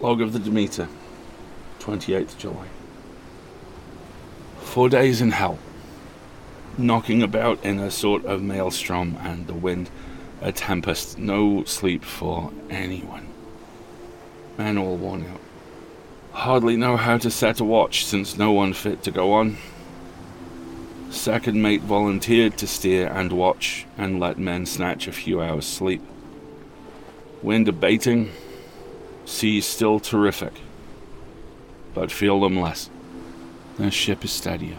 Log of the Demeter, 28th July. Four days in hell. Knocking about in a sort of maelstrom and the wind a tempest. No sleep for anyone. Men all worn out. Hardly know how to set a watch since no one fit to go on. Second mate volunteered to steer and watch and let men snatch a few hours' sleep. Wind abating, seas still terrific, but feel them less. The ship is steadier.